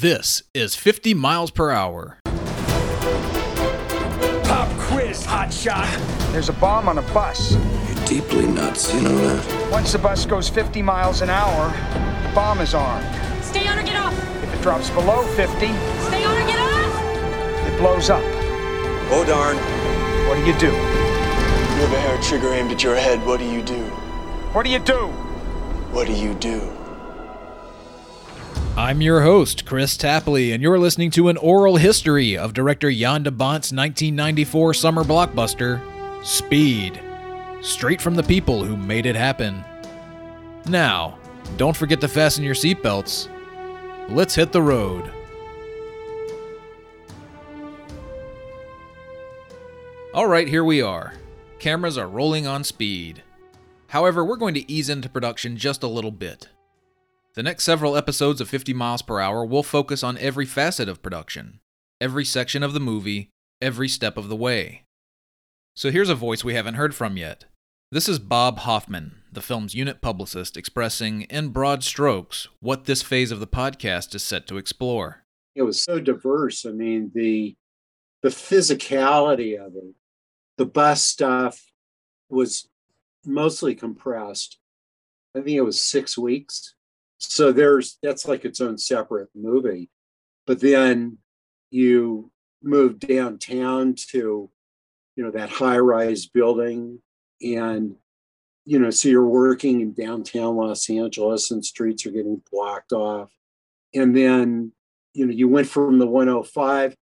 This is 50 miles per hour. Pop quiz, hotshot. There's a bomb on a bus. You're deeply nuts, you know that? Once the bus goes 50 miles an hour, the bomb is armed. Stay on or get off. If it drops below 50, Stay on or get off. it blows up. Oh darn. What do you do? You have a hair trigger aimed at your head. What do you do? What do you do? What do you do? I'm your host, Kris Tapley, and you're listening to an oral history of director Jan de Bont's 1994 summer blockbuster, Speed. Straight from the people who made it happen. Now, don't forget to fasten your seatbelts. Let's hit the road. Alright, here we are. Cameras are rolling on speed. However, we're going to ease into production just a little bit. The next several episodes of 50 miles per hour will focus on every facet of production, every section of the movie, every step of the way. So here's a voice we haven't heard from yet. This is Bob Hoffman, the film's unit publicist, expressing, in broad strokes, what this phase of the podcast is set to explore. it was so diverse. I mean, the the physicality of it, the bus stuff was mostly compressed. I think it was six weeks. So there's that's like its own separate movie. But then you move downtown to, you know, that high-rise building and you know, so you're working in downtown Los Angeles and streets are getting blocked off. And then you know, you went from the 105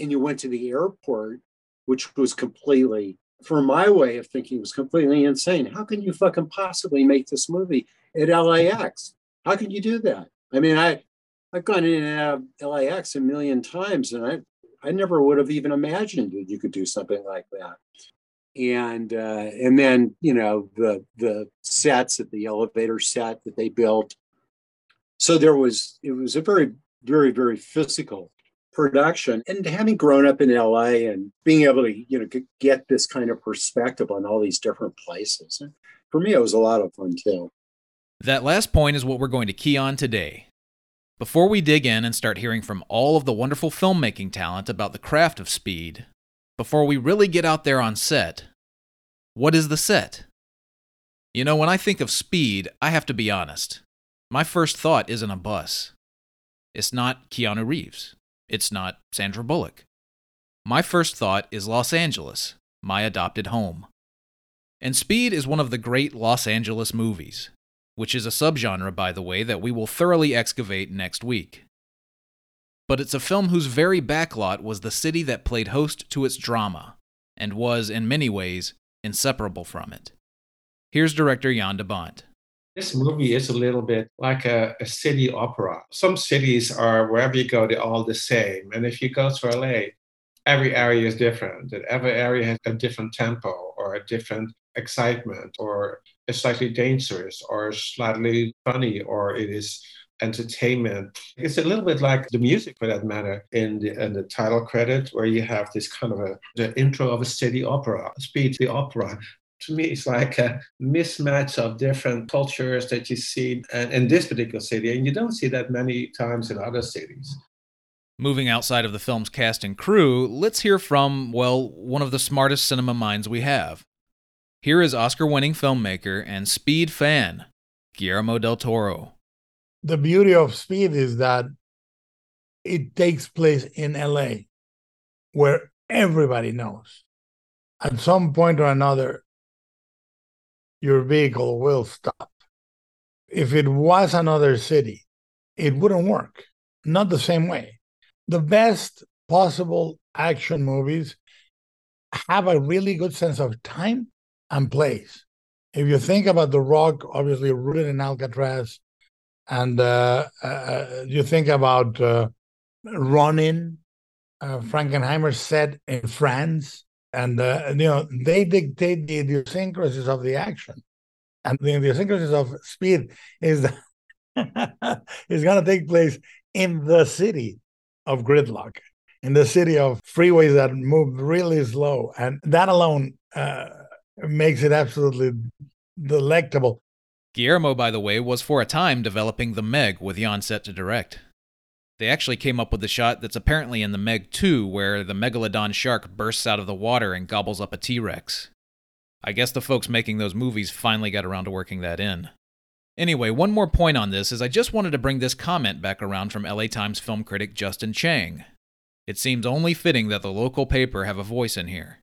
and you went to the airport, which was completely, for my way of thinking, was completely insane. How can you fucking possibly make this movie at LAX? How can you do that? I mean, I I've gone in and out of LAX a million times, and I I never would have even imagined that you could do something like that. And uh, and then you know the the sets at the elevator set that they built. So there was it was a very very very physical production and having grown up in la and being able to you know get this kind of perspective on all these different places for me it was a lot of fun too That last point is what we're going to key on today. Before we dig in and start hearing from all of the wonderful filmmaking talent about the craft of speed, before we really get out there on set, what is the set? You know, when I think of speed, I have to be honest. My first thought isn't a bus. It's not Keanu Reeves. It's not Sandra Bullock. My first thought is Los Angeles, my adopted home. And Speed is one of the great Los Angeles movies, which is a subgenre, by the way, that we will thoroughly excavate next week. But it's a film whose very backlot was the city that played host to its drama, and was, in many ways, inseparable from it. Here's director Jan de Bont. This movie is a little bit like a, a city opera. Some cities are wherever you go, they're all the same. And if you go to LA, every area is different. And every area has a different tempo or a different excitement or slightly dangerous or slightly funny or it is entertainment. It's a little bit like the music for that matter in the, in the title credit where you have this kind of a the intro of a city opera, speed the opera to me it's like a mismatch of different cultures that you see in, in this particular city and you don't see that many times in other cities Moving outside of the film's cast and crew, let's hear from, well, one of the smartest cinema minds we have. Here is Oscar winning filmmaker and speed fan, Guillermo del Toro. the beauty of speed is that it takes place in LA where everybody knows. At some point or another your vehicle will stop. If it was another city it wouldn't work. Not the same way. The best possible action movies have a really good sense of time and place. If you think about the rock obviously rooted in alcatraz and uh, uh, you think about uh, Ronin, uh, Frankenheimer set in France, and uh, you know they dictate the idiosyncrasies of the action, and the idiosyncrasies of speed is is going to take place in the city of gridlock, in the city of freeways that move really slow, and that alone uh, makes it absolutely delectable. Guillermo, by the way, was for a time developing The Meg with Jan set to direct. They actually came up with the shot that's apparently in the Meg 2, where the megalodon shark bursts out of the water and gobbles up a T Rex. I guess the folks making those movies finally got around to working that in. Anyway, one more point on this is I just wanted to bring this comment back around from LA Times film critic Justin Chang. It seems only fitting that the local paper have a voice in here.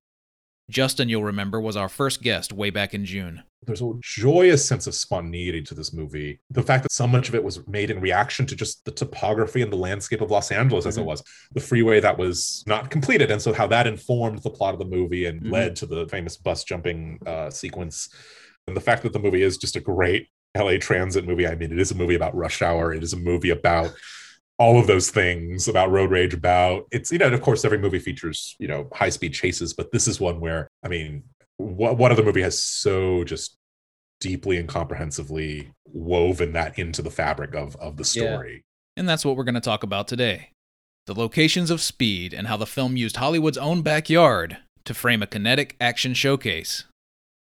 Justin, you'll remember, was our first guest way back in June. There's a joyous sense of spontaneity to this movie. The fact that so much of it was made in reaction to just the topography and the landscape of Los Angeles as mm-hmm. it was, the freeway that was not completed. And so, how that informed the plot of the movie and mm-hmm. led to the famous bus jumping uh, sequence. And the fact that the movie is just a great LA transit movie. I mean, it is a movie about rush hour, it is a movie about all of those things about road rage about it's you know and of course every movie features you know high speed chases but this is one where i mean what, what other movie has so just deeply and comprehensively woven that into the fabric of of the story? Yeah. and that's what we're going to talk about today. The locations of speed and how the film used hollywood's own backyard to frame a kinetic action showcase.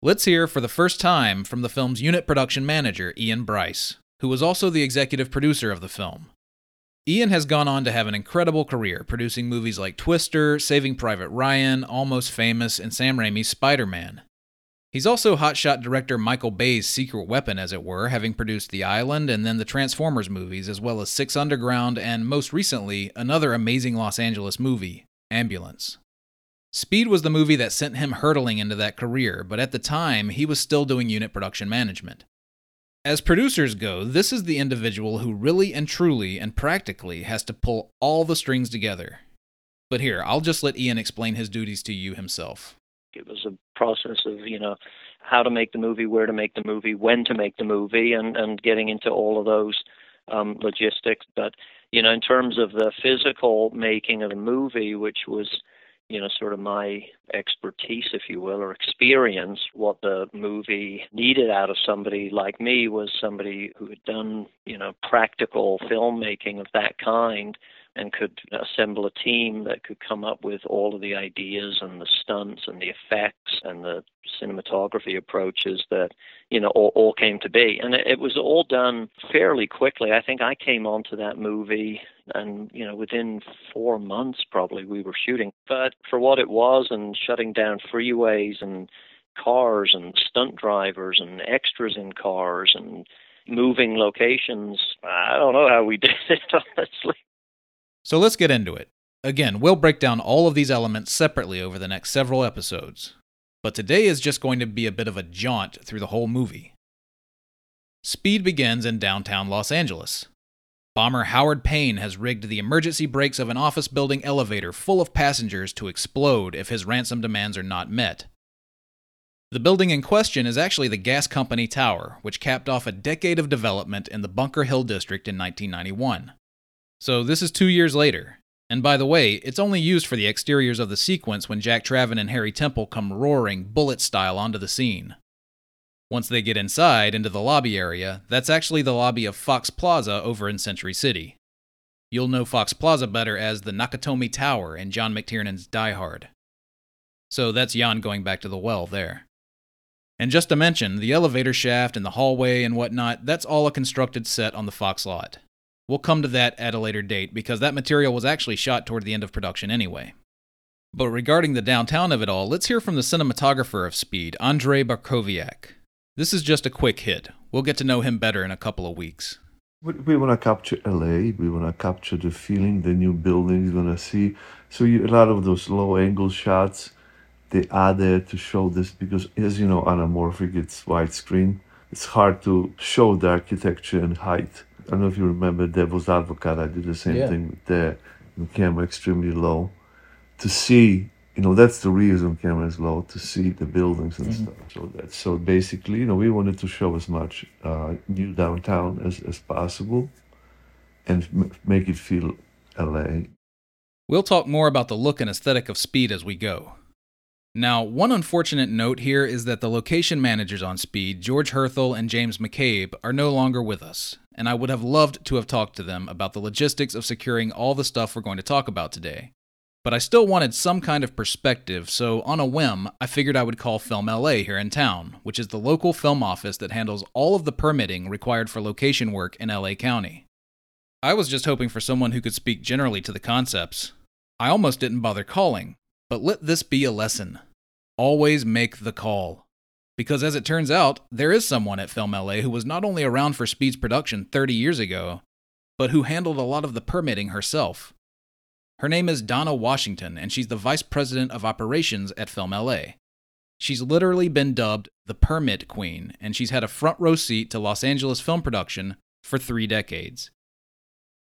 Let's hear for the first time from the film's unit production manager ian bryce who was also the executive producer of the film Ian has gone on to have an incredible career, producing movies like Twister, Saving Private Ryan, Almost Famous, and Sam Raimi's Spider Man. He's also hotshot director Michael Bay's Secret Weapon, as it were, having produced The Island and then the Transformers movies, as well as Six Underground and, most recently, another amazing Los Angeles movie, Ambulance. Speed was the movie that sent him hurtling into that career, but at the time, he was still doing unit production management. As producers go, this is the individual who really and truly and practically has to pull all the strings together. But here, I'll just let Ian explain his duties to you himself. It was a process of, you know, how to make the movie, where to make the movie, when to make the movie, and, and getting into all of those um, logistics. But, you know, in terms of the physical making of the movie, which was you know, sort of my expertise, if you will, or experience, what the movie needed out of somebody like me was somebody who had done, you know, practical filmmaking of that kind and could assemble a team that could come up with all of the ideas and the stunts and the effects and the cinematography approaches that you know all, all came to be. And it, it was all done fairly quickly. I think i came onto that movie and you know within four months probably we were shooting. But for what it was and shutting down freeways and cars and stunt drivers and extras in cars and moving locations i don't know how we did it honestly so let's get into it. Again, we'll break down all of these elements separately over the next several episodes. But today is just going to be a bit of a jaunt through the whole movie. Speed begins in downtown Los Angeles. Bomber Howard Payne has rigged the emergency brakes of an office building elevator full of passengers to explode if his ransom demands are not met. The building in question is actually the gas company tower, which capped off a decade of development in the Bunker Hill district in 1991. So this is two years later. And by the way, it's only used for the exteriors of the sequence when Jack Traven and Harry Temple come roaring bullet style onto the scene. Once they get inside, into the lobby area, that's actually the lobby of Fox Plaza over in Century City. You'll know Fox Plaza better as the Nakatomi Tower in John McTiernan's Die Hard. So that's Jan going back to the well there. And just to mention, the elevator shaft and the hallway and whatnot, that's all a constructed set on the Fox lot. We'll come to that at a later date because that material was actually shot toward the end of production anyway. But regarding the downtown of it all, let's hear from the cinematographer of Speed, Andrei Bartkowiak. This is just a quick hit. We'll get to know him better in a couple of weeks. We want to capture LA. We want to capture the feeling, the new buildings we're going to see. So you, a lot of those low angle shots, they are there to show this because, as you know, anamorphic, it's widescreen. It's hard to show the architecture and height. I don't know if you remember Devil's Advocate. I did the same yeah. thing there. The camera extremely low. To see, you know, that's the reason camera is low to see the buildings and mm-hmm. stuff. So that so basically, you know, we wanted to show as much uh, new downtown as as possible, and m- make it feel LA. We'll talk more about the look and aesthetic of Speed as we go. Now, one unfortunate note here is that the location managers on Speed, George Herthel and James McCabe, are no longer with us, and I would have loved to have talked to them about the logistics of securing all the stuff we're going to talk about today. But I still wanted some kind of perspective, so on a whim, I figured I would call Film LA here in town, which is the local film office that handles all of the permitting required for location work in LA County. I was just hoping for someone who could speak generally to the concepts. I almost didn't bother calling, but let this be a lesson. Always make the call. Because as it turns out, there is someone at Film LA who was not only around for Speed's production 30 years ago, but who handled a lot of the permitting herself. Her name is Donna Washington, and she's the Vice President of Operations at Film LA. She's literally been dubbed the Permit Queen, and she's had a front row seat to Los Angeles film production for three decades.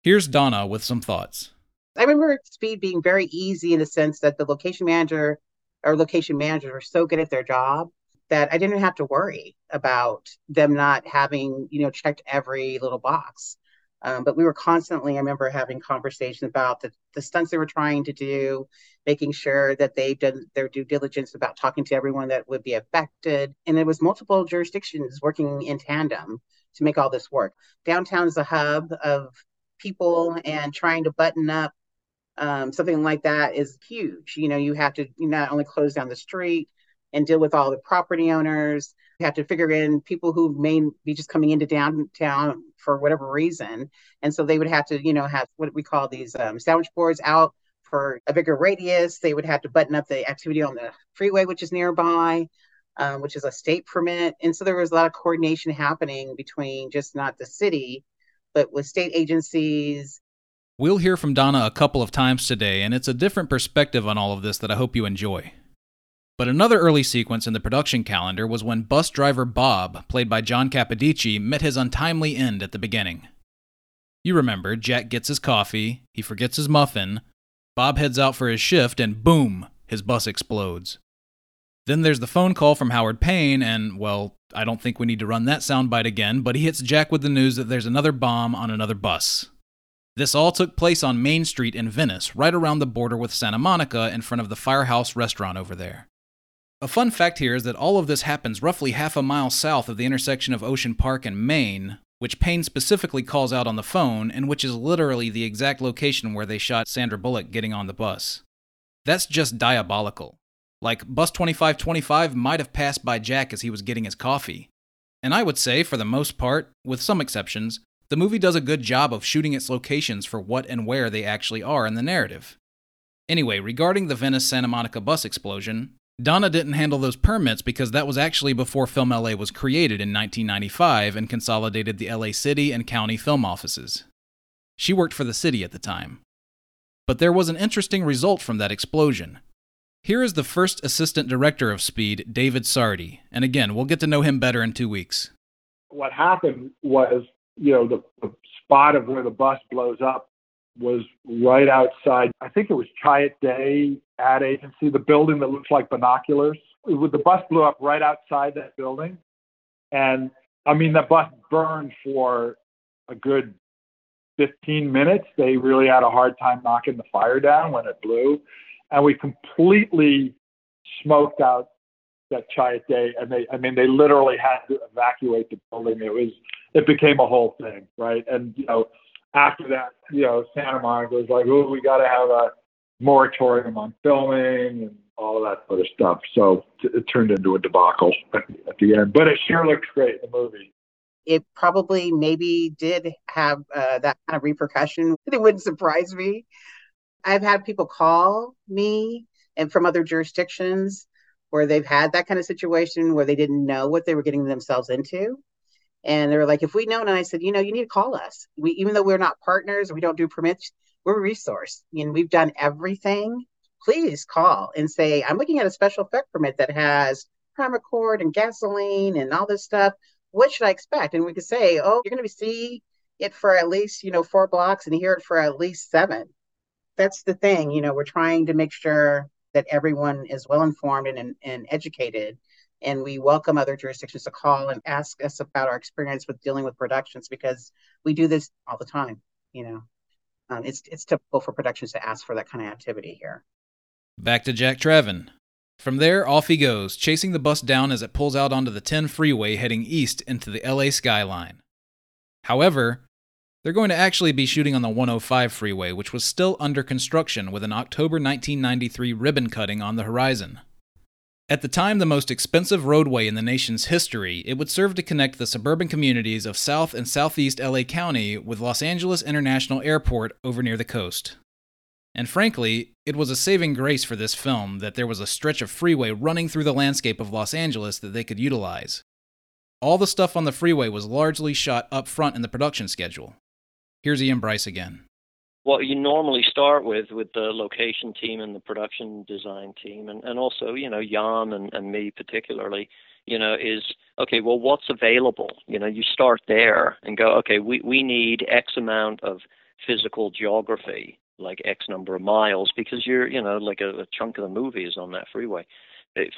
Here's Donna with some thoughts. I remember Speed being very easy in the sense that the location manager or location managers were so good at their job that I didn't have to worry about them not having, you know, checked every little box. Um, but we were constantly, I remember having conversations about the, the stunts they were trying to do, making sure that they've done their due diligence about talking to everyone that would be affected. And it was multiple jurisdictions working in tandem to make all this work. Downtown is a hub of people and trying to button up um, something like that is huge. You know, you have to not only close down the street and deal with all the property owners, you have to figure in people who may be just coming into downtown for whatever reason. And so they would have to, you know, have what we call these um, sandwich boards out for a bigger radius. They would have to button up the activity on the freeway, which is nearby, um, which is a state permit. And so there was a lot of coordination happening between just not the city, but with state agencies. We'll hear from Donna a couple of times today, and it's a different perspective on all of this that I hope you enjoy. But another early sequence in the production calendar was when bus driver Bob, played by John Capodice, met his untimely end at the beginning. You remember, Jack gets his coffee, he forgets his muffin, Bob heads out for his shift, and boom, his bus explodes. Then there's the phone call from Howard Payne, and, well, I don't think we need to run that soundbite again, but he hits Jack with the news that there's another bomb on another bus. This all took place on Main Street in Venice, right around the border with Santa Monica in front of the Firehouse restaurant over there. A fun fact here is that all of this happens roughly half a mile south of the intersection of Ocean Park and Main, which Payne specifically calls out on the phone, and which is literally the exact location where they shot Sandra Bullock getting on the bus. That's just diabolical. Like, Bus 2525 might have passed by Jack as he was getting his coffee. And I would say, for the most part, with some exceptions, the movie does a good job of shooting its locations for what and where they actually are in the narrative. Anyway, regarding the Venice Santa Monica bus explosion, Donna didn't handle those permits because that was actually before Film LA was created in 1995 and consolidated the LA city and county film offices. She worked for the city at the time. But there was an interesting result from that explosion. Here is the first assistant director of Speed, David Sardi, and again, we'll get to know him better in two weeks. What happened was, you know, the, the spot of where the bus blows up was right outside, I think it was Chiat Day ad agency, the building that looks like binoculars. The bus blew up right outside that building. And I mean, the bus burned for a good 15 minutes. They really had a hard time knocking the fire down when it blew. And we completely smoked out that Chiat Day. And they, I mean, they literally had to evacuate the building. It was, it became a whole thing, right? And, you know, after that, you know, Santa Monica was like, oh, we got to have a moratorium on filming and all of that sort of stuff. So it turned into a debacle at, the end, but it sure looks great the movie. It probably maybe did have uh, that kind of repercussion. It wouldn't surprise me. I've had people call me and from other jurisdictions where they've had that kind of situation where they didn't know what they were getting themselves into. And they were like, if we know, and I said, you know, you need to call us. We, even though we're not partners, we don't do permits, we're a resource and we've done everything. Please call and say, I'm looking at a special effect permit that has primacord and gasoline and all this stuff. What should I expect? And we could say, oh, you're going to see it for at least, you know, four blocks and hear it for at least seven. That's the thing. You know, we're trying to make sure that everyone is well informed and, and educated and we welcome other jurisdictions to call and ask us about our experience with dealing with productions because we do this all the time you know? Um, it's it's typical for productions to ask for that kind of activity here. Back to jack traven from there off he goes chasing the bus down as it pulls out onto the 10 freeway heading east into the la skyline. However they're going to actually be shooting on the 105 freeway, which was still under construction with an October 1993 ribbon cutting on the horizon. At the time, the most expensive roadway in the nation's history, it would serve to connect the suburban communities of South and Southeast LA County with Los Angeles International Airport over near the coast. And frankly, it was a saving grace for this film that there was a stretch of freeway running through the landscape of Los Angeles that they could utilize. All the stuff on the freeway was largely shot up front in the production schedule. Here's Ian Bryce again what you normally start with with the location team and the production design team. And, and also you know jan and, and me particularly you know is okay well what's available? You know you start there and go okay we, we need x amount of physical geography like x number of miles because you're you know like a, a chunk of the movie is on that freeway.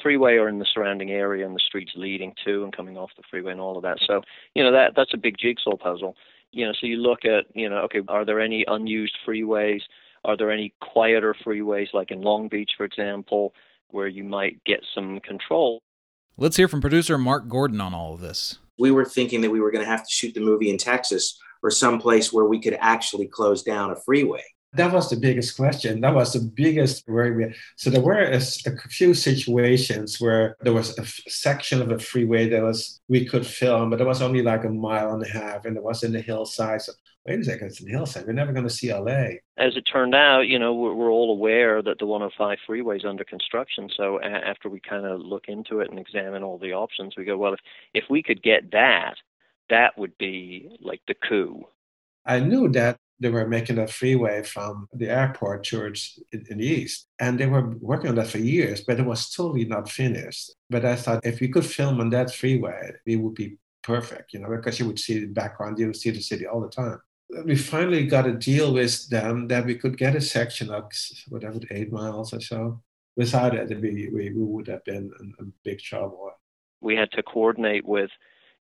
Freeway or in the surrounding area and the streets leading to and coming off the freeway and all of that. So you know that that's a big jigsaw puzzle you know, so you look at, you know, okay, are there any unused freeways? Are there any quieter freeways, like in Long Beach, for example, where you might get some control? Let's hear from producer Mark Gordon on all of this. We were thinking that we were going to have to shoot the movie in Texas or someplace where we could actually close down a freeway that was the biggest question. That was the biggest worry. So there were a, a, few situations where there was a section of a freeway that was we could film, but it was only like a mile and a half, and it was in the hillside. So wait a second, it's in the hillside. We're never going to see LA. As it turned out, you know, we're, we're all aware that the 105 freeway is under construction. So a- after we kind of look into it and examine all the options, we go, well, if if we could get that, that would be like the coup. I knew that they were making a freeway from the airport towards in, in, the east. And they were working on that for years, but it was totally not finished. But I thought if we could film on that freeway, it would be perfect, you know, because you would see the background, you would see the city all the time. We finally got a deal with them that we could get a section of whatever, eight miles or so. Without it, we, we, would have been in, in big trouble. We had to coordinate with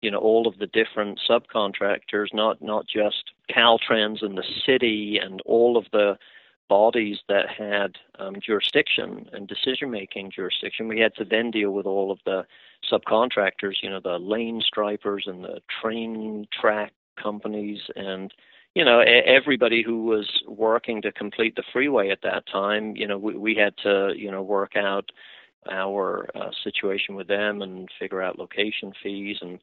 you know all of the different subcontractors, not not just Caltrans and the city and all of the bodies that had um, jurisdiction and decision making jurisdiction. We had to then deal with all of the subcontractors, you know, the lane stripers and the train track companies and you know everybody who was working to complete the freeway at that time you know we, we had to you know work out our uh, situation with them and figure out location fees and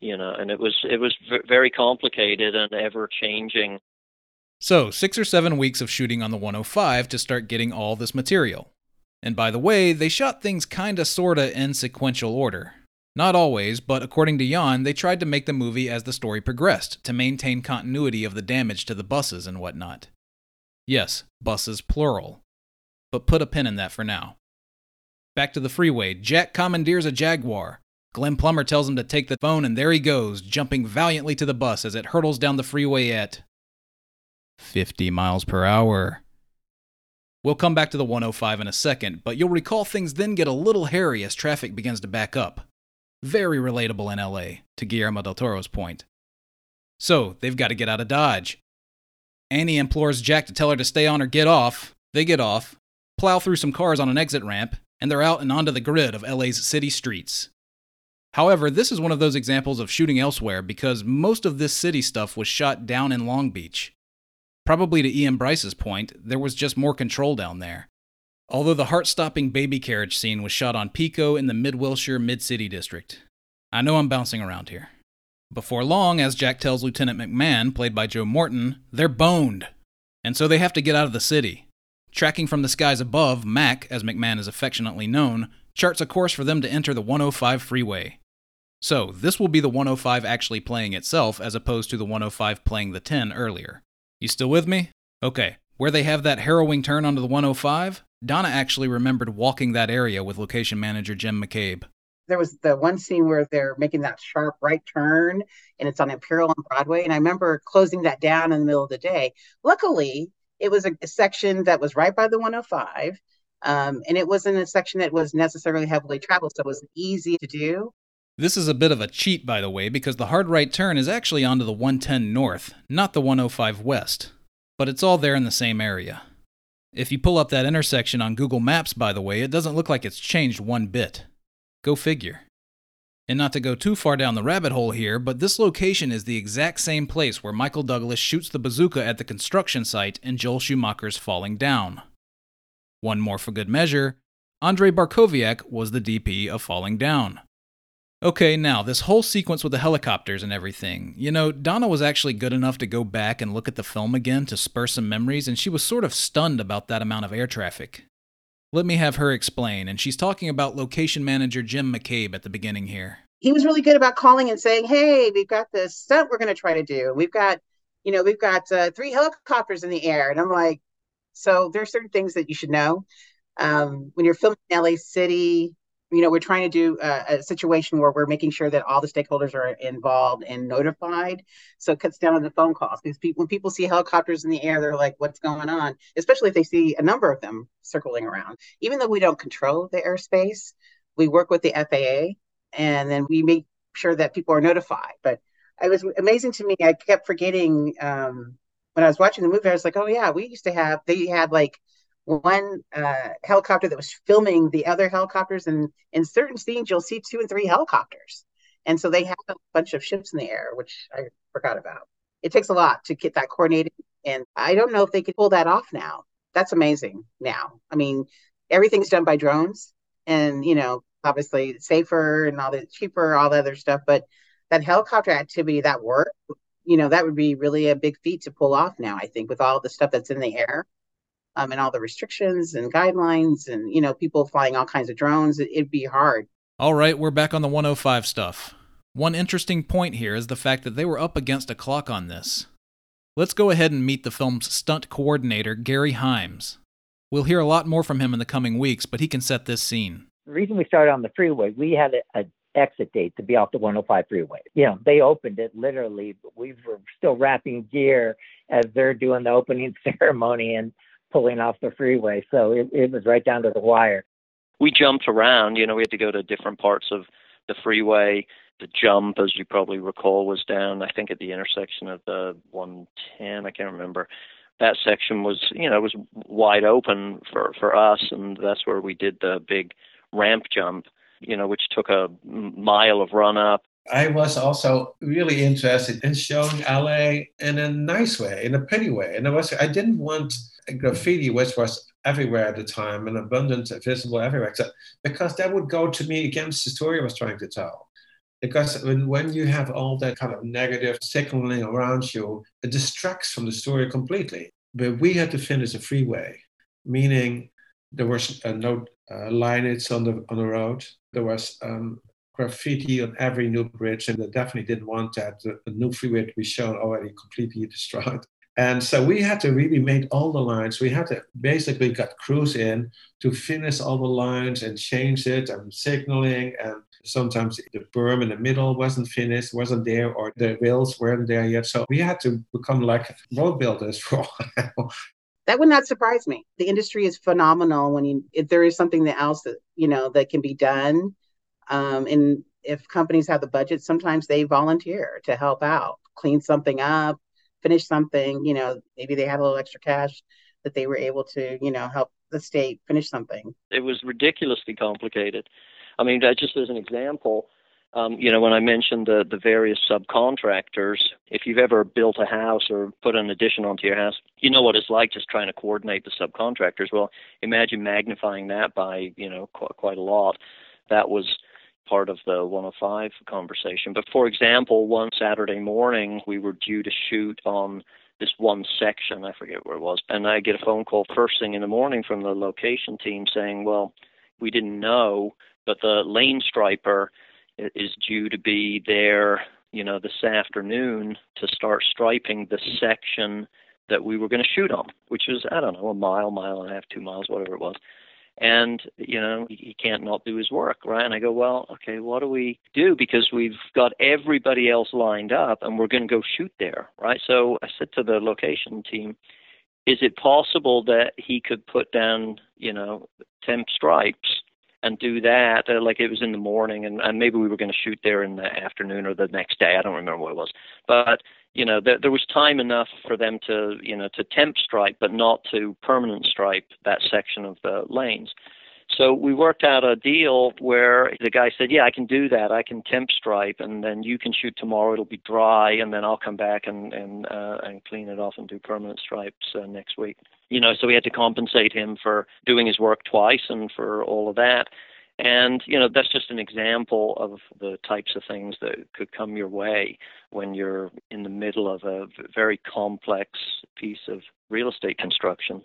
you know, and it was it was very complicated and ever changing. So, 6 or 7 weeks of shooting on the 105 to start getting all this material. And by the way, they shot things kinda sorta in sequential order. Not always, but according to Jan, they tried to make the movie as the story progressed to maintain continuity of the damage to the buses and whatnot. Yes, buses plural. But put a pin in that for now. Back to the freeway, Jack commandeers a Jaguar, Glenn Plummer tells him to take the phone, and there he goes, jumping valiantly to the bus as it hurtles down the freeway at 50 miles per hour. We'll come back to the 105 in a second, but you'll recall things then get a little hairy as traffic begins to back up. Very relatable in LA, to Guillermo del Toro's point. So, they've got to get out of Dodge. Annie implores Jack to tell her to stay on or get off. They get off, plow through some cars on an exit ramp, and they're out and onto the grid of LA's city streets. However, this is one of those examples of shooting elsewhere because most of this city stuff was shot down in Long Beach. Probably to Ian Bryce's point, there was just more control down there. Although the heart stopping baby carriage scene was shot on Pico in the Mid Wilshire Mid City District. I know I'm bouncing around here. Before long, as Jack tells Lieutenant McMahon, played by Joe Morton, they're boned. And so they have to get out of the city. Tracking from the skies above, Mac, as McMahon is affectionately known, charts a course for them to enter the 105 freeway. So, this will be the 105 actually playing itself as opposed to the 105 playing the 10 earlier. You still with me? Okay, where they have that harrowing turn onto the 105, Donna actually remembered walking that area with location manager Jim McCabe. There was the one scene where they're making that sharp right turn and it's on Imperial on Broadway. And I remember closing that down in the middle of the day. Luckily, it was a, section that was right by the 105. Um, and it wasn't a section that was necessarily heavily traveled, so it was easy to do. This is a bit of a cheat, by the way, because the hard right turn is actually onto the 110 north, not the 105 west. But it's all there in the same area. If you pull up that intersection on Google Maps, by the way, it doesn't look like it's changed one bit. Go figure. And not to go too far down the rabbit hole here, but this location is the exact same place where Michael Douglas shoots the bazooka at the construction site in Joel Schumacher's Falling Down. One more for good measure Andrei Bartkowiak was the DP of Falling Down. Okay, now, this whole sequence with the helicopters and everything. You know, Donna was actually good enough to go back and look at the film again to spur some memories, and she was sort of stunned about that amount of air traffic. Let me have her explain, and she's talking about location manager Jim McCabe at the beginning here. He was really good about calling and saying, "Hey, we've got this stunt we're going to try to do. We've got, you know, we've got uh, three helicopters in the air." And I'm like, "So there's certain things that you should know um, when you're filming in LA City you know, we're trying to do a, a, situation where we're making sure that all the stakeholders are involved and notified. So it cuts down on the phone calls because when people see helicopters in the air, they're like, what's going on? Especially if they see a number of them circling around. Even though we don't control the airspace, we work with the FAA and then we make sure that people are notified. But it was amazing to me. I kept forgetting um, when I was watching the movie, I was like, oh, yeah, we used to have, they had like, one uh, helicopter that was filming the other helicopters, and in certain scenes you'll see two and three helicopters, and so they have a bunch of ships in the air, which I forgot about. It takes a lot to get that coordinated, and I don't know if they could pull that off now. That's amazing. Now, I mean, everything's done by drones, and you know, obviously safer and all the cheaper, all the other stuff, but that helicopter activity, that work, you know, that would be really a big feat to pull off now. I think with all the stuff that's in the air um, and all the restrictions and guidelines and you know people flying all kinds of drones it, it'd be hard all right we're back on the 105 stuff one interesting point here is the fact that they were up against a clock on this let's go ahead and meet the film's stunt coordinator gary hymes we'll hear a lot more from him in the coming weeks but he can set this scene the reason we started on the freeway we had a, a exit date to be off the 105 freeway. You know, they opened it literally. But we were still wrapping gear as they're doing the opening ceremony, and pulling off the freeway. So it, it was right down to the wire. We jumped around. You know, we had to go to different parts of the freeway. The jump, as you probably recall, was down, I think, at the intersection of the 110. I can't remember. That section was, you know, it was wide open for for us, and that's where we did the big ramp jump. You know, which took a mile of run up I was also really interested in showing LA in a nice way, in a pretty way. And I was I didn't want graffiti, which was everywhere at the time and abundant, visible everywhere, so, because that would go to me against the story I was trying to tell. Because when, when you have all that kind of negative signaling around you, it distracts from the story completely. But we had to finish a freeway, meaning there was no uh, lineage on the on the road. There was um, graffiti on every new bridge, and they definitely didn't want that. The new freeway to be shown already completely destroyed. And so we had to really make all the lines. We had to basically got crews in to finish all the lines and change it and signaling. And sometimes the berm in the middle wasn't finished, wasn't there, or the rails weren't there yet. So we had to become like road builders for a while. That would not surprise me. The industry is phenomenal when you if there is something else that you know that can be done. Um, and if companies have the budget, sometimes they volunteer to help out, clean something up, finish something, you know, maybe they had a little extra cash that they were able to, you know, help the state finish something. It was ridiculously complicated. I mean, just as an example, um, you know, when I mentioned the, the various subcontractors, if you've ever built a house or put an addition onto your house, you know what it's like just trying to coordinate the subcontractors. Well, imagine magnifying that by, you know, qu- quite a lot. That was part of the 105 conversation. But for example, one Saturday morning, we were due to shoot on this one section, I forget where it was, and I get a phone call first thing in the morning from the location team saying, well, we didn't know, but the lane striper is due to be there, you know, this afternoon to start striping the section that we were going to shoot on, which was, I don't know, a mile, mile and a half, two miles, whatever it was and you know he can't not do his work right? And i go well okay what do we do? Because we've got everybody else lined up and we're going to go shoot there right? So i said to the location team is it possible that he could put down you know temp stripes and do that uh, like it was in the morning and, and maybe we were going to shoot there in the afternoon or the next day i don't remember what it was. But you know there, there was time enough for them to you know to temp stripe but not to permanent stripe that section of the lanes so we worked out a deal where the guy said yeah i can do that i can temp stripe and then you can shoot tomorrow it'll be dry and then i'll come back and and uh, and clean it off and do permanent stripes uh, next week you know, so we had to compensate him for doing his work twice and for all of that. And, you know, that's just an example of the types of things that could come your way when you're in the middle of a very complex piece of real estate construction.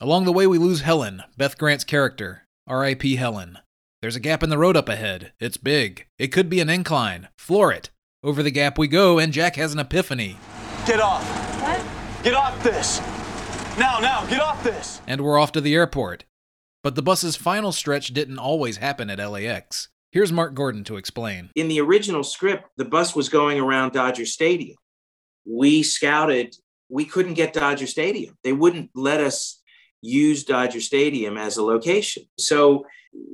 Along the way, we lose Helen, Beth Grant's character. R.I.P. Helen. There's a gap in the road up ahead. It's big. It could be an incline. Floor it. Over the gap we go, and Jack has an epiphany. Get off. What? Get off this. Now, now, get off this. And we're off to the airport. But the bus's final stretch didn't always happen at LAX. Here's Mark Gordon to explain. In the original script, the bus was going around Dodger Stadium. We scouted, we couldn't get Dodger Stadium. They wouldn't let us use Dodger Stadium as a location. So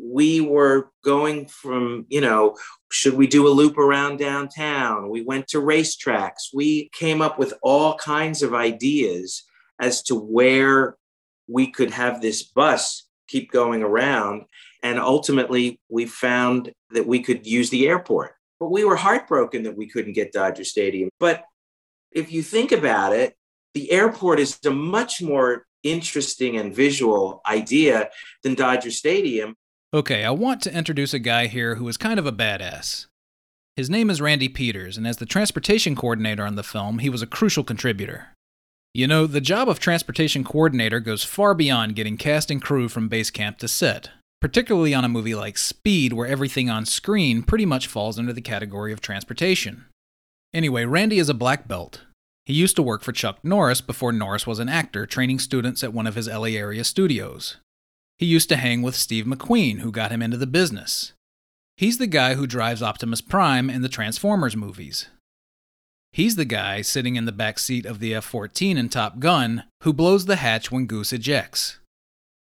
we were going from, you know, should we do a loop around downtown? We went to racetracks. We came up with all kinds of ideas as to where we could have this bus keep going around. And ultimately, we found that we could use the airport. But we were heartbroken that we couldn't get Dodger Stadium. But if you think about it, the airport is a much more interesting and visual idea than Dodger Stadium. Okay, I want to introduce a guy here who is kind of a badass. His name is Randy Peters, and as the transportation coordinator on the film, he was a crucial contributor. You know, the job of transportation coordinator goes far beyond getting cast and crew from base camp to set, particularly on a movie like Speed, where everything on screen pretty much falls under the category of transportation. Anyway, Randy is a black belt. He used to work for Chuck Norris before Norris was an actor training students at one of his LA area studios. He used to hang with Steve McQueen, who got him into the business. He's the guy who drives Optimus Prime in the Transformers movies. He's the guy sitting in the back seat of the F 14 in Top Gun who blows the hatch when Goose ejects.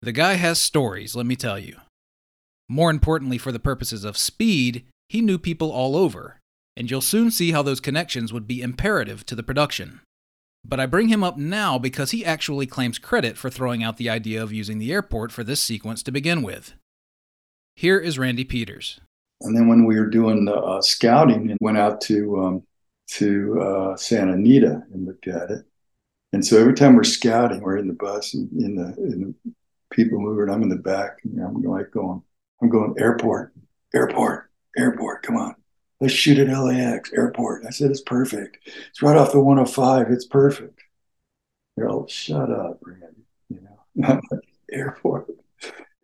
The guy has stories, let me tell you. More importantly, for the purposes of speed, he knew people all over, and you'll soon see how those connections would be imperative to the production. But I bring him up now because he actually claims credit for throwing out the idea of using the airport for this sequence to begin with. Here is Randy Peters. And then when we were doing the uh, scouting and went out to um, to uh, Santa Anita and looked at it. And so every time we're scouting, we're in the bus and in the, in the people moving. I'm in the back. And I'm like going, I'm going airport, airport, airport. Come on, let's shoot at LAX airport. I said it's perfect. It's right off the 105. It's perfect. They're all shut up, Randy. You know, airport.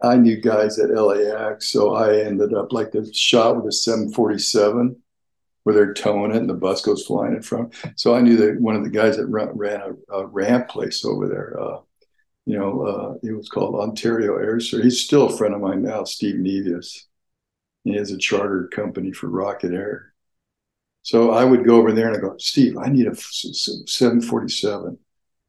I knew guys at LAX, so I ended up like the shot with a 747 where they're towing it and the bus goes flying in front. So I knew that one of the guys that ran a, a, ramp place over there, uh, you know, uh, it was called Ontario Air Service. He's still a friend of mine now, Steve Nevius. He has a chartered company for Rocket Air. So I would go over there and I go, Steve, I need a 747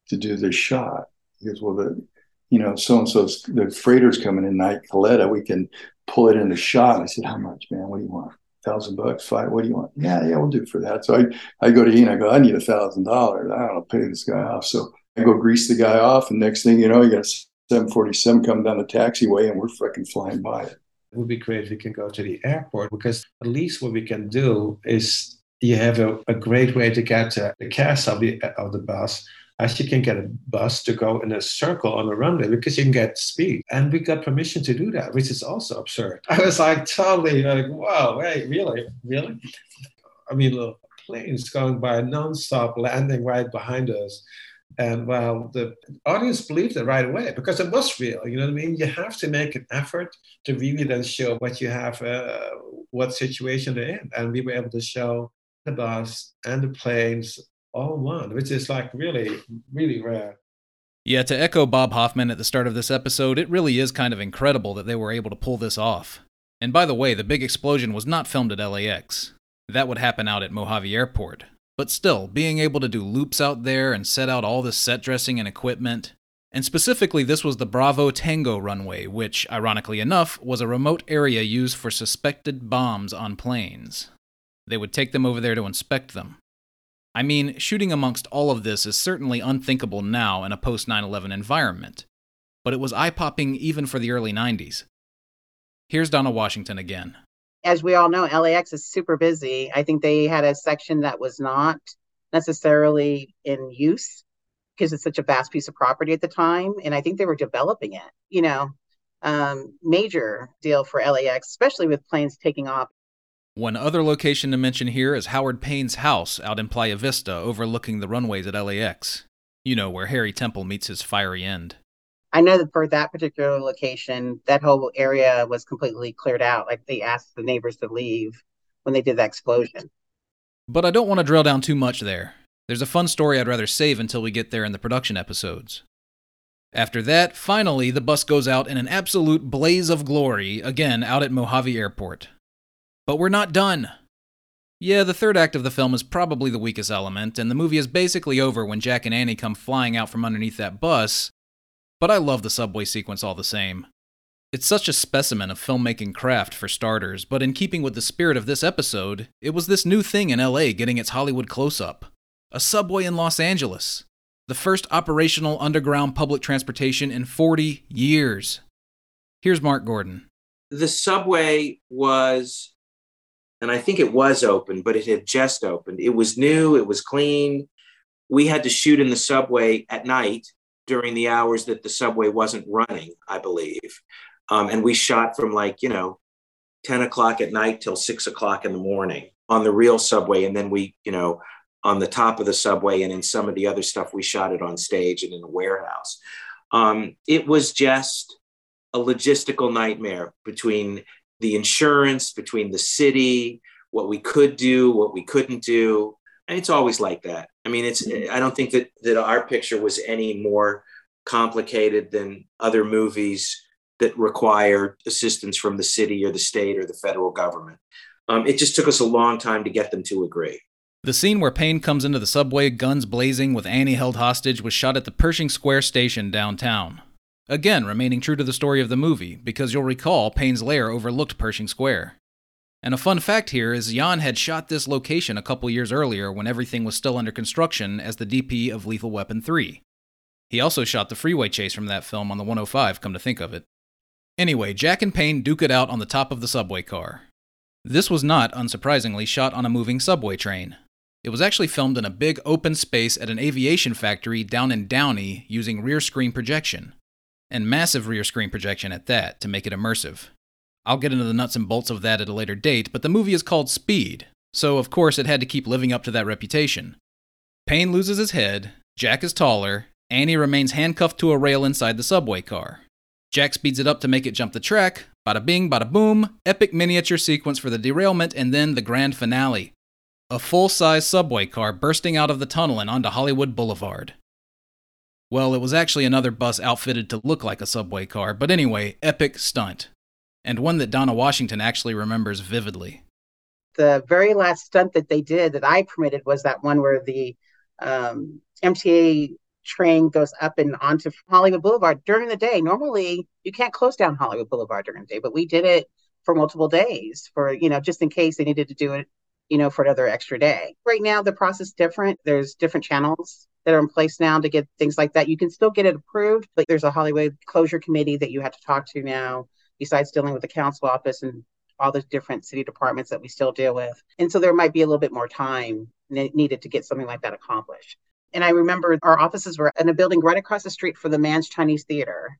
to do this shot. He goes, well, the, you know, so and so's the freighter's coming in night, Kalitta. We can pull it in the shot. I said, how much, man? What do you want? thousand bucks, five. What do you want? Yeah, yeah, we'll do for that. So I, I go to Ian, I go, I need a thousand dollars. I don't know, pay this guy off. So I go grease the guy off, and next thing you know, you got a 747 coming down the taxiway, and we're fucking flying by it. Would be great if we can go to the airport because at least what we can do is you have a, a great way to get to the cast of the of the bus as you can get a bus to go in a circle on the runway because you can get speed. And we got permission to do that, which is also absurd. I was like totally like, wow, wait, really? Really? I mean, planes going by nonstop, landing right behind us. And well, the audience believed it right away because it was real. You know what I mean? You have to make an effort to really then show what you have, uh, what situation they're in. And we were able to show the bus and the planes all one, which is like really, really rare. Yeah, to echo Bob Hoffman at the start of this episode, it really is kind of incredible that they were able to pull this off. And by the way, the big explosion was not filmed at LAX. That would happen out at Mojave Airport. But still, being able to do loops out there and set out all the set dressing and equipment, and specifically, this was the Bravo Tango runway, which, ironically enough, was a remote area used for suspected bombs on planes. They would take them over there to inspect them. I mean, shooting amongst all of this is certainly unthinkable now in a post 9 11 environment, but it was eye popping even for the early 90s. Here's Donna Washington again. As we all know, LAX is super busy. I think they had a section that was not necessarily in use because it's such a vast piece of property at the time. And I think they were developing it, you know, um, major deal for LAX, especially with planes taking off. One other location to mention here is Howard Payne's house out in Playa Vista overlooking the runways at LAX. You know, where Harry Temple meets his fiery end. I know that for that particular location, that whole area was completely cleared out. Like they asked the neighbors to leave when they did that explosion. But I don't want to drill down too much there. There's a fun story I'd rather save until we get there in the production episodes. After that, finally, the bus goes out in an absolute blaze of glory, again out at Mojave Airport. But we're not done. Yeah, the third act of the film is probably the weakest element, and the movie is basically over when Jack and Annie come flying out from underneath that bus, but I love the subway sequence all the same. It's such a specimen of filmmaking craft, for starters, but in keeping with the spirit of this episode, it was this new thing in LA getting its Hollywood close up a subway in Los Angeles, the first operational underground public transportation in 40 years. Here's Mark Gordon. The subway was, and I think it was open, but it had just opened. It was new, it was clean. We had to shoot in the subway at night during the hours that the subway wasn't running, I believe. Um, and we shot from like, you know, 10 o'clock at night till six o'clock in the morning on the real subway. And then we, you know, on the top of the subway and in some of the other stuff we shot it on stage and in a warehouse um, it was just a logistical nightmare between the insurance between the city what we could do what we couldn't do and it's always like that i mean it's i don't think that that our picture was any more complicated than other movies that require assistance from the city or the state or the federal government um, it just took us a long time to get them to agree the scene where Payne comes into the subway, guns blazing, with Annie held hostage, was shot at the Pershing Square station downtown. Again, remaining true to the story of the movie, because you'll recall Payne's lair overlooked Pershing Square. And a fun fact here is Jan had shot this location a couple years earlier when everything was still under construction as the DP of Lethal Weapon 3. He also shot the freeway chase from that film on the 105, come to think of it. Anyway, Jack and Payne duke it out on the top of the subway car. This was not, unsurprisingly, shot on a moving subway train. It was actually filmed in a big open space at an aviation factory down in Downey using rear screen projection. And massive rear screen projection at that, to make it immersive. I'll get into the nuts and bolts of that at a later date, but the movie is called Speed, so of course it had to keep living up to that reputation. Payne loses his head, Jack is taller, Annie remains handcuffed to a rail inside the subway car. Jack speeds it up to make it jump the track, bada bing, bada boom, epic miniature sequence for the derailment, and then the grand finale a full size subway car bursting out of the tunnel and onto Hollywood Boulevard. Well, it was actually another bus outfitted to look like a subway car, but anyway, epic stunt. And one that Donna Washington actually remembers vividly. The very last stunt that they did that I permitted was that one where the um, MTA train goes up and onto Hollywood Boulevard during the day. Normally, you can't close down Hollywood Boulevard during the day, but we did it for multiple days for, you know, just in case they needed to do it you know, for another extra day. Right now, the process is different. There's different channels that are in place now to get things like that. You can still get it approved, but there's a Hollywood closure committee that you have to talk to now, besides dealing with the council office and all the different city departments that we still deal with. And so there might be a little bit more time needed to get something like that accomplished. And I remember our offices were in a building right across the street from the Mann's Chinese Theater.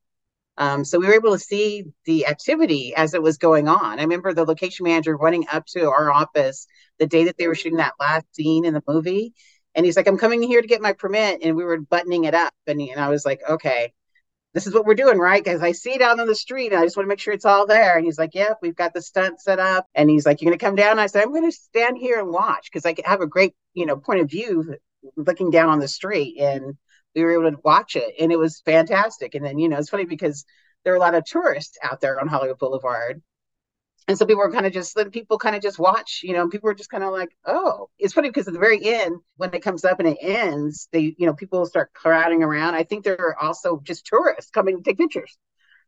Um, so we were able to see the activity as it was going on. I remember the location manager running up to our office the day that they were shooting that last scene in the movie. And he's like, I'm coming here to get my permit. And we were buttoning it up. And, and I was like, okay, this is what we're doing, right? Because I see down on the street and I just want to make sure it's all there. And he's like, Yep, yeah, we've got the stunt set up. And he's like, You're going to come down? I said, I'm going to stand here and watch because I have a great, you know, point of view looking down on the street. And we were able to watch it and it was fantastic. And then, you know, it's funny because there are a lot of tourists out there on Hollywood Boulevard. And so people were kind of just letting people kind of just watch, you know, people were just kind of like, oh, it's funny because at the very end, when it comes up and it ends, they, you know, people start crowding around. I think there are also just tourists coming to take pictures.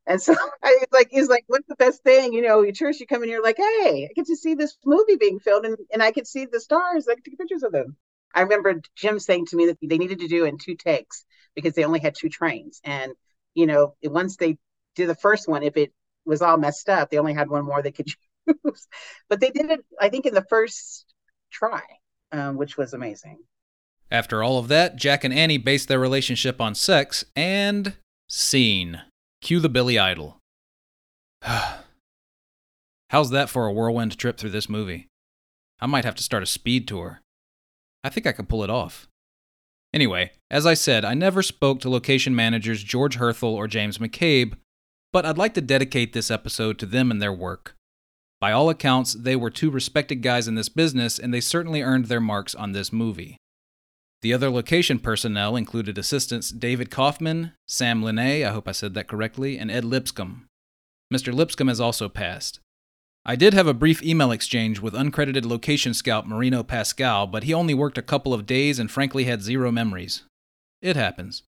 And so I like, he's like, what's the best thing? You know, you tourists, you come in, you're like, hey, I get to see this movie being filmed and, and I could see the stars. I can take pictures of them. I remember Jim saying to me that they needed to do in two takes because they only had two trains. And, you know, once they did the first one, if it was all messed up, they only had one more they could use. but they did it, I think, in the first try, um, which was amazing. After all of that, Jack and Annie base their relationship on sex and scene. Cue the Billy Idol. How's that for a whirlwind trip through this movie? I might have to start a speed tour. I think I could pull it off. Anyway, as I said, I never spoke to location managers George Herthel or James McCabe, but I'd like to dedicate this episode to them and their work. By all accounts, they were two respected guys in this business, and they certainly earned their marks on this movie. The other location personnel included assistants David Kaufman, Sam Linne, I hope I said that correctly, and Ed Lipscomb. Mr. Lipscomb has also passed. I did have a brief email exchange with uncredited location scout Marino Pascal, but he only worked a couple of days and frankly had zero memories. It happens.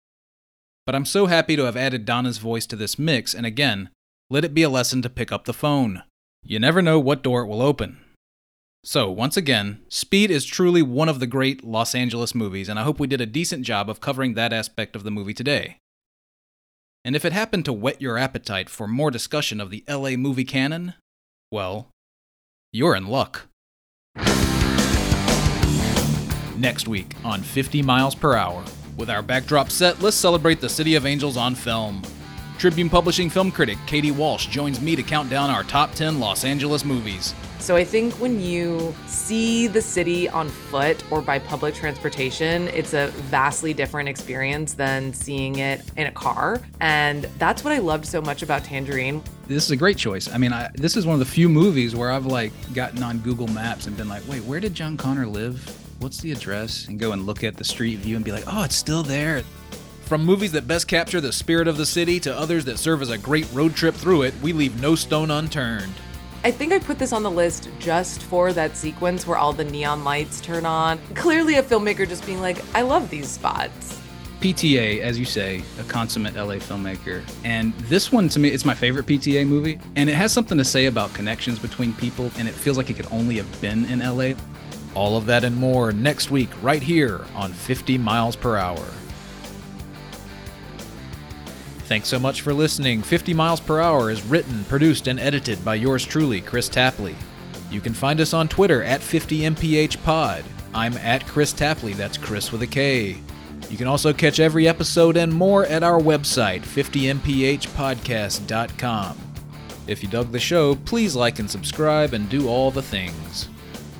But I'm so happy to have added Donna's voice to this mix, and again, let it be a lesson to pick up the phone. You never know what door it will open. So, once again, Speed is truly one of the great Los Angeles movies, and I hope we did a decent job of covering that aspect of the movie today. And if it happened to whet your appetite for more discussion of the LA movie canon, well, you're in luck. Next week on 50 Miles Per Hour. With our backdrop set, let's celebrate the City of Angels on film. Tribune Publishing film critic Katie Walsh joins me to count down our top 10 Los Angeles movies. So I think when you see the city on foot or by public transportation, it's a vastly different experience than seeing it in a car. And that's what I loved so much about Tangerine. This is a great choice. I mean, I, this is one of the few movies where I've like gotten on Google Maps and been like, "Wait, where did John Connor live? What's the address?" and go and look at the street view and be like, "Oh, it's still there." From movies that best capture the spirit of the city to others that serve as a great road trip through it, we leave no stone unturned. I think I put this on the list just for that sequence where all the neon lights turn on. Clearly, a filmmaker just being like, I love these spots. PTA, as you say, a consummate LA filmmaker. And this one, to me, it's my favorite PTA movie. And it has something to say about connections between people, and it feels like it could only have been in LA. All of that and more next week, right here on 50 Miles Per Hour. Thanks so much for listening. 50 Miles Per Hour is written, produced, and edited by yours truly, Kris Tapley. You can find us on Twitter at 50mphpod. I'm at Kris Tapley, that's Chris with a K. You can also catch every episode and more at our website, 50mphpodcast.com. If you dug the show, please like and subscribe and do all the things.